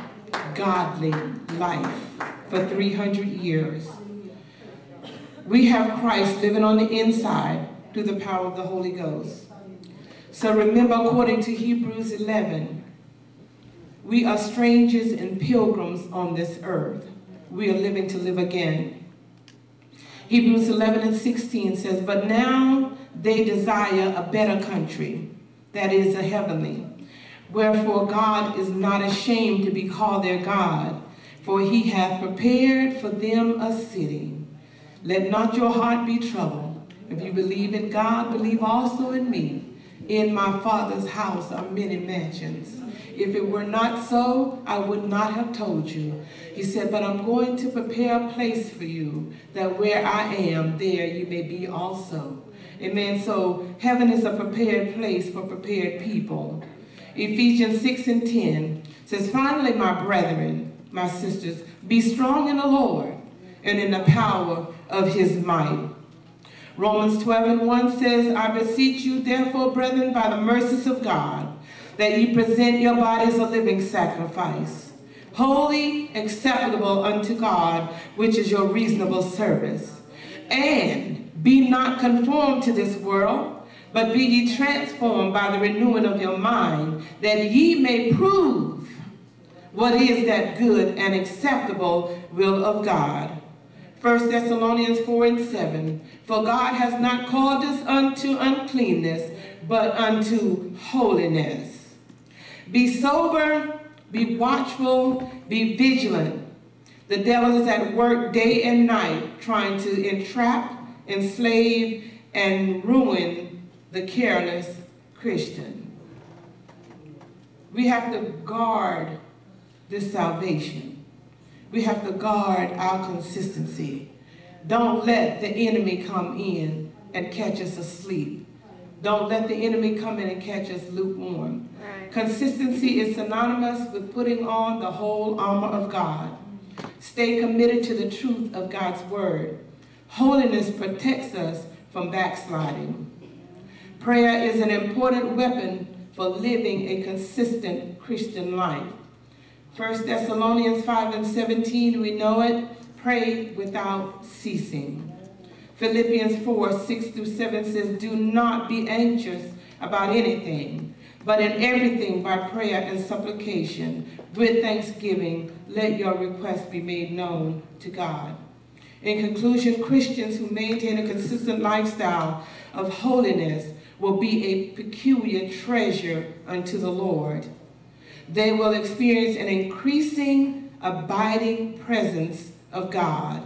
godly life for 300 years. We have Christ living on the inside through the power of the Holy Ghost. So remember, according to Hebrews 11, we are strangers and pilgrims on this earth. We are living to live again. Hebrews 11 and 16 says, But now they desire a better country, that is, a heavenly. Wherefore God is not ashamed to be called their God, for he hath prepared for them a city. Let not your heart be troubled. If you believe in God, believe also in me. In my Father's house are many mansions. If it were not so, I would not have told you. He said, But I'm going to prepare a place for you, that where I am, there you may be also. Amen. So heaven is a prepared place for prepared people. Ephesians 6 and 10 says, Finally, my brethren, my sisters, be strong in the Lord and in the power of his might. Romans 12 and 1 says, I beseech you, therefore, brethren, by the mercies of God, that ye present your bodies a living sacrifice, holy, acceptable unto God, which is your reasonable service. And be not conformed to this world, but be ye transformed by the renewing of your mind, that ye may prove what is that good and acceptable will of God. 1 Thessalonians 4 and 7. For God has not called us unto uncleanness, but unto holiness. Be sober, be watchful, be vigilant. The devil is at work day and night trying to entrap, enslave, and ruin the careless Christian. We have to guard this salvation. We have to guard our consistency. Don't let the enemy come in and catch us asleep. Don't let the enemy come in and catch us lukewarm.
Right.
Consistency is synonymous with putting on the whole armor of God. Stay committed to the truth of God's word. Holiness protects us from backsliding. Prayer is an important weapon for living a consistent Christian life. 1 Thessalonians 5 and 17, we know it. Pray without ceasing. Philippians 4, 6 through 7 says, Do not be anxious about anything, but in everything by prayer and supplication, with thanksgiving, let your requests be made known to God. In conclusion, Christians who maintain a consistent lifestyle of holiness will be a peculiar treasure unto the Lord. They will experience an increasing, abiding presence of God.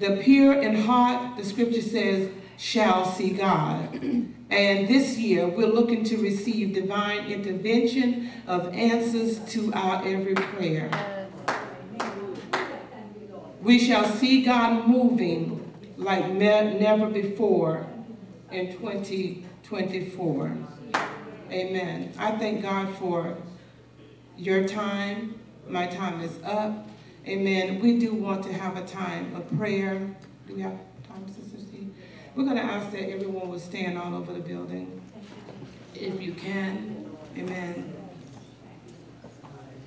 The pure in heart, the scripture says, shall see God. And this year, we're looking to receive divine intervention of answers to our every prayer. We shall see God moving like never before in 2024. Amen. I thank God for your time. My time is up. Amen. We do want to have a time of prayer. Do we have time, Sister Steve? We're going to ask that everyone will stand all over the building, if you can. Amen.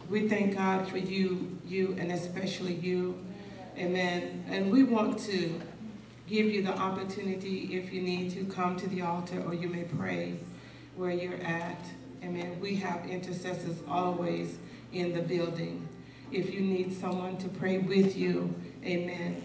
We thank God for you, you, and especially you. Amen. And we want to give you the opportunity, if you need to, come to the altar or you may pray where you're at. Amen. We have intercessors always in the building. If you need someone to pray with you, amen.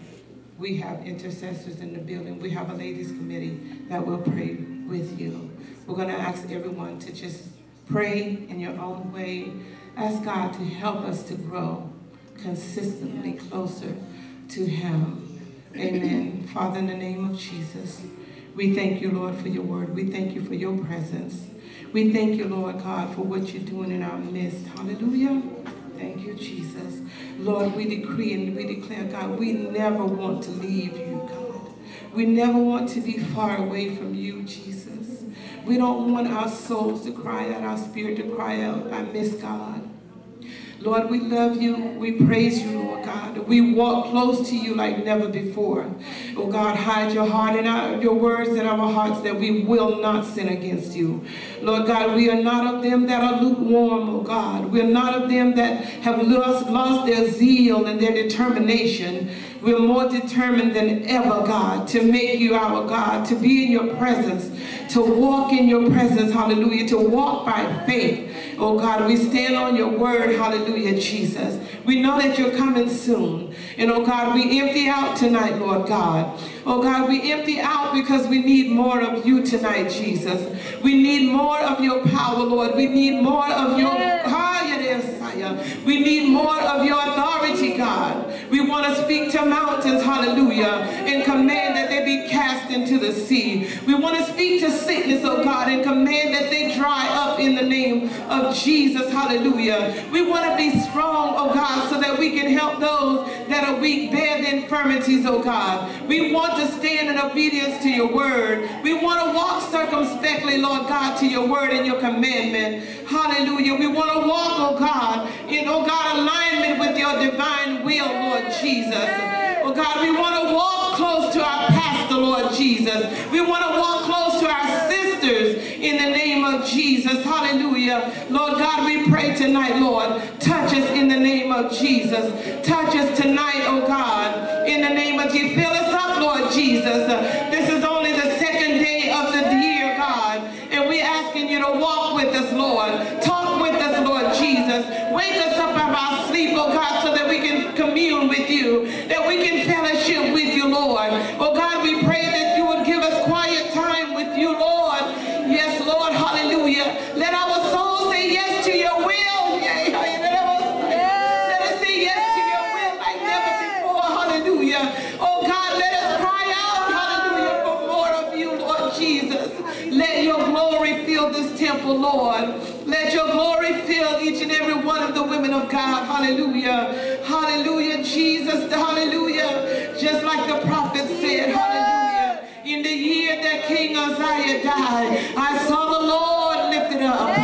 We have intercessors in the building. We have a ladies committee that will pray with you. We're going to ask everyone to just pray in your own way. Ask God to help us to grow consistently closer to him. Amen. Father, in the name of Jesus, we thank you, Lord, for your word. We thank you for your presence. We thank you, Lord God, for what you're doing in our midst. Hallelujah. Thank you, Jesus. Lord, we decree and we declare, God, we never want to leave you, God. We never want to be far away from you, Jesus. We don't want our souls to cry out, our spirit to cry out, I miss God. Lord, we love you. We praise you, Lord God. We walk close to you like never before. Oh God, hide your heart and our, your words in our hearts that we will not sin against you. Lord God, we are not of them that are lukewarm, oh God. We're not of them that have lost, lost their zeal and their determination. We're more determined than ever, God, to make you our God, to be in your presence, to walk in your presence, hallelujah, to walk by faith. Oh God, we stand on your word, hallelujah, Jesus. We know that you're coming soon. And oh God, we empty out tonight, Lord God. Oh God, we empty out because we need more of you tonight, Jesus. We need more of your power, Lord. We need more of your... We need more of your authority, God. We want to speak to mountains, hallelujah command that they be cast into the sea. We want to speak to sickness, oh God, and command that they dry up in the name of Jesus. Hallelujah. We want to be strong, oh God, so that we can help those that are weak bear the infirmities, oh God. We want to stand in obedience to your word. We want to walk circumspectly, Lord God, to your word and your commandment. Hallelujah. We want to walk, oh God, in, oh God, alignment with your divine will, Lord Jesus. Oh God, we want to walk close to our pastor, Lord Jesus. We want to walk close to our sisters in the name of Jesus. Hallelujah. Lord God, we pray tonight, Lord, touch us in the name of Jesus. Touch us tonight, oh God, in the name of Jesus. Fill us up, Lord Jesus. This is only the second day of the year, God, and we're asking you to walk with us, Lord. Talk with us, Lord Jesus. Wake us up out of our sleep, oh God, so that we can commune with you faithful Lord. Let your glory fill each and every one of the women of God. Hallelujah. Hallelujah, Jesus. Hallelujah. Just like the prophet said, hallelujah. In the year that King Uzziah died, I saw the Lord lifted up.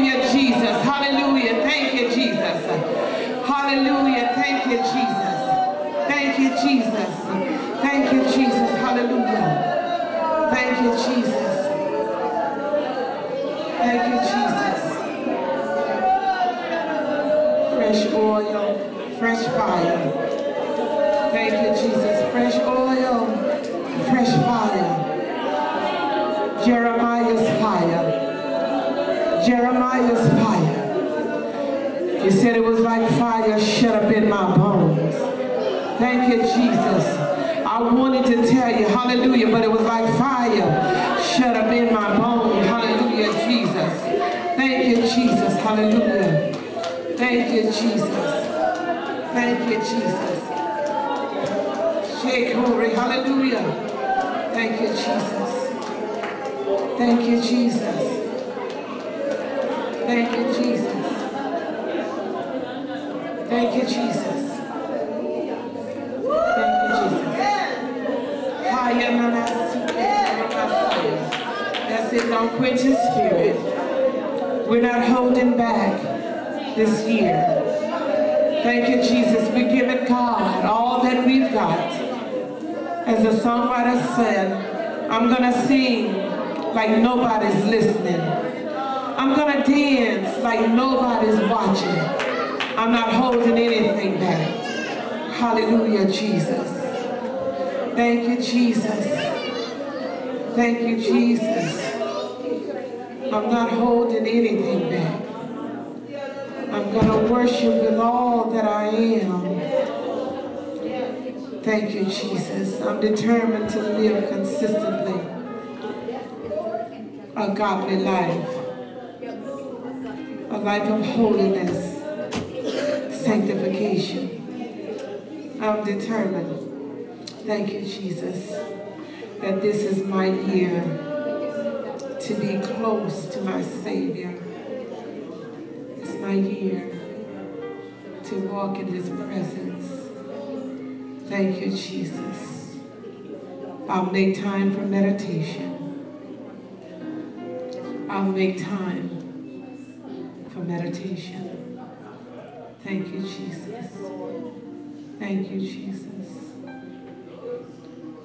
Hallelujah, Jesus. Hallelujah. Thank you, Jesus. Hallelujah. Thank you, Jesus. Thank you, Jesus. Thank you, Jesus. Hallelujah. Thank you, Jesus. Thank you, Jesus. Fresh oil, fresh fire. It was like fire shut up in my bones. Thank you, Jesus. I wanted to tell you, hallelujah, but it was like fire shut up in my bones. Hallelujah, Jesus. Thank you, Jesus. Hallelujah. Thank you, Jesus. Thank you, Jesus. Shake glory. Hallelujah. Thank you, Jesus. Thank you, Jesus. Thank you, Jesus. Thank you, Jesus. Thank you, Jesus. That's it. Don't quench your spirit. We're not holding back this year. Thank you, Jesus. We're giving God all that we've got. As the songwriter said, I'm going to sing like nobody's listening. I'm going to dance like nobody's watching. I'm not holding anything back. Hallelujah, Jesus. Thank you, Jesus. Thank you, Jesus. I'm not holding anything back. I'm going to worship with all that I am. Thank you, Jesus. I'm determined to live consistently a godly life, a life of holiness, sanctification. I'm determined. Thank you, Jesus, that this is my year to be close to my Savior. It's my year to walk in His presence. Thank you, Jesus. I'll make time for meditation. I'll make time for meditation. Thank you, Jesus. Thank you, Jesus.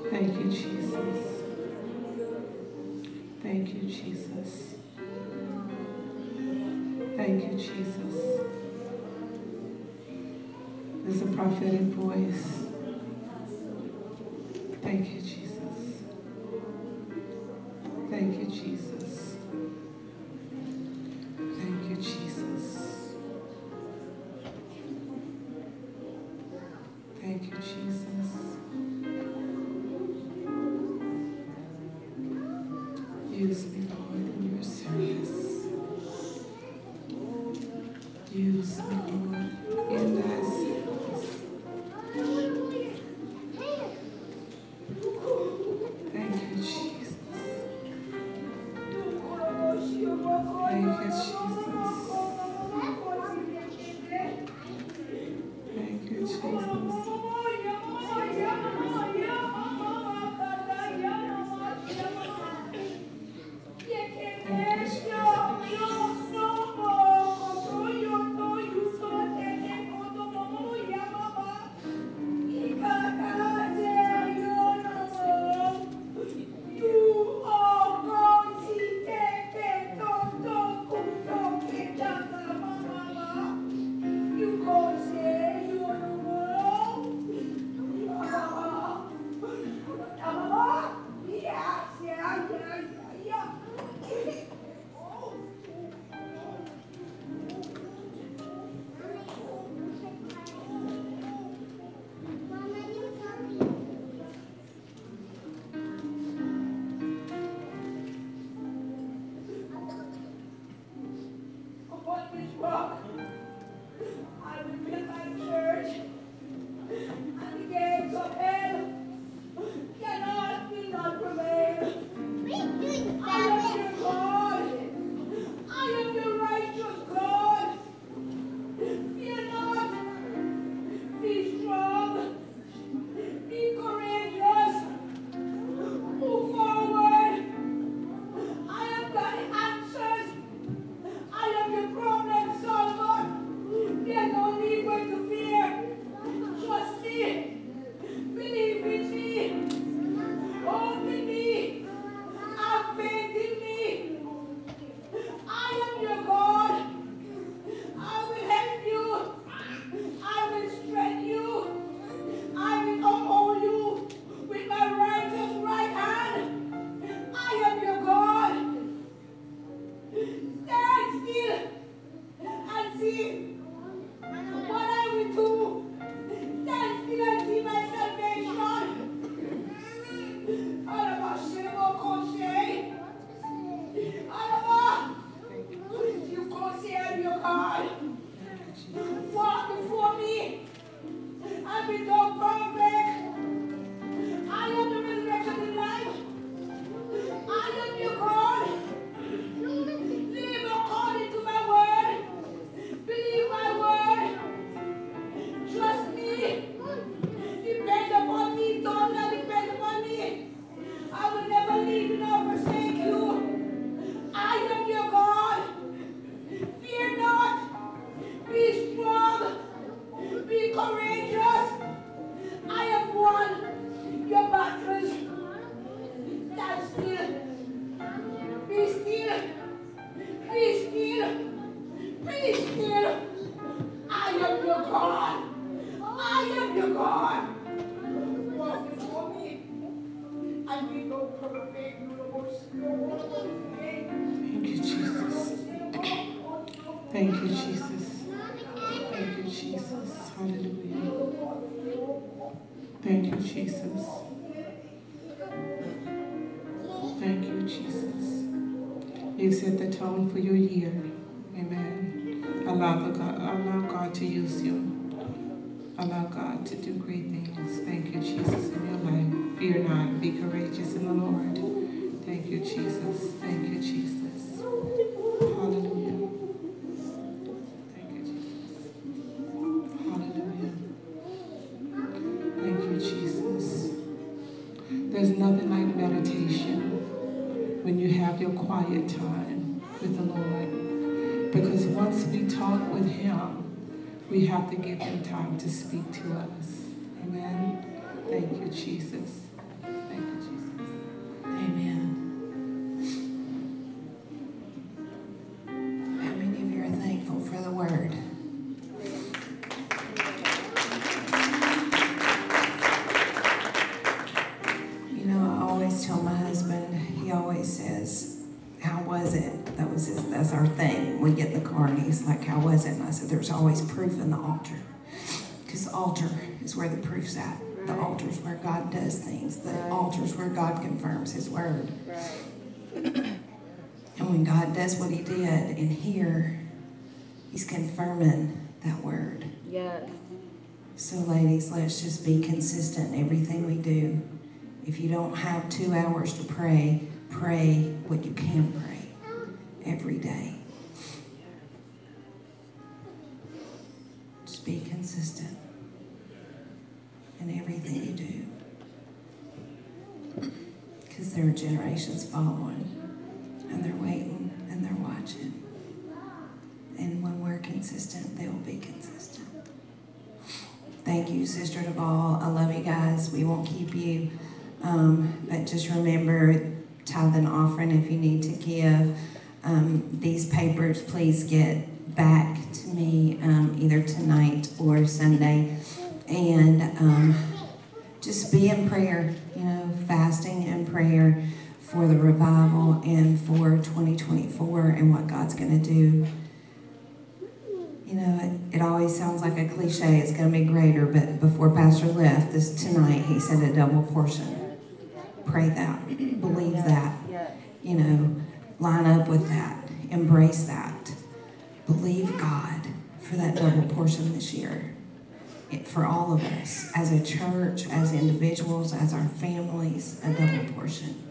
Thank you, Jesus. Thank you, Jesus. Thank you, Jesus. There's a prophetic voice. Thank you, Jesus. Use Him time to speak
confirms his word.
Right.
And when God does what He did in here, He's confirming that word.
Yes.
So, ladies, let's just be consistent in everything we do. If you don't have two hours to pray, pray what you can pray every day. Just be consistent in everything you do. Because there are generations following, and they're waiting, and they're watching. And when we're consistent, they will be consistent. Thank you, Sister Duvall. I love you guys. We won't keep you. Um, but just remember, tithe and offering if you need to give. Um, these papers, please get back to me um, either tonight or Sunday. And um, just be in prayer, you know, fasting and prayer for the revival and for 2024 and what God's going to do. You know, it, it always sounds like a cliche, it's going to be greater, but before Pastor left this tonight, he said a double portion. Pray that, believe that, you know, line up with that, embrace that. Believe God for that double portion this year. For all of us, as a church, as individuals, as our families, a double portion.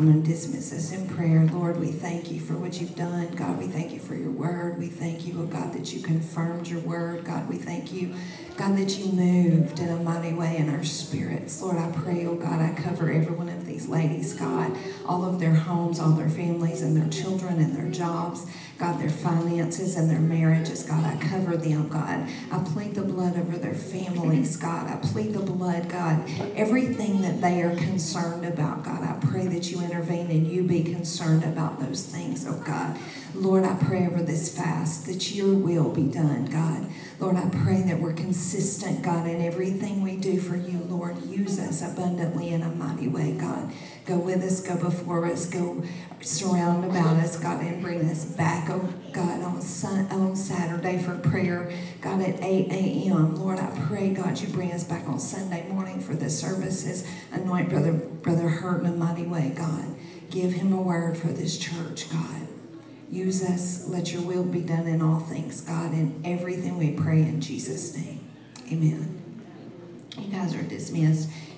I'm going to dismiss us in prayer. Lord, we thank you for what you've done. God, we thank you for your word. We thank you, oh God, that you confirmed your word. God, we thank you, God, that you moved in a mighty way in our spirits. Lord, I pray, oh God, I cover every one of these ladies, God, all of their homes, all their families, and their children, and their jobs. God, their finances and their marriages, God, I cover them, God. I plead the blood over their families, God. I plead the blood, God. Everything that they are concerned about, God, I pray that you intervene and you be concerned about those things, oh God. Lord, I pray over this fast that your will be done, God. Lord, I pray that we're consistent, God, in everything we do for you. Lord, use us abundantly in a mighty way, God. Go with us, go before us, go surround about us, God, and bring us back, oh God, on, sun, on Saturday for prayer, God, at 8 a.m. Lord, I pray, God, you bring us back on Sunday morning for the services. Anoint Brother, Brother Hurt in a mighty way, God. Give him a word for this church, God. Use us. Let your will be done in all things, God. In everything we pray in Jesus' name. Amen. You guys are dismissed.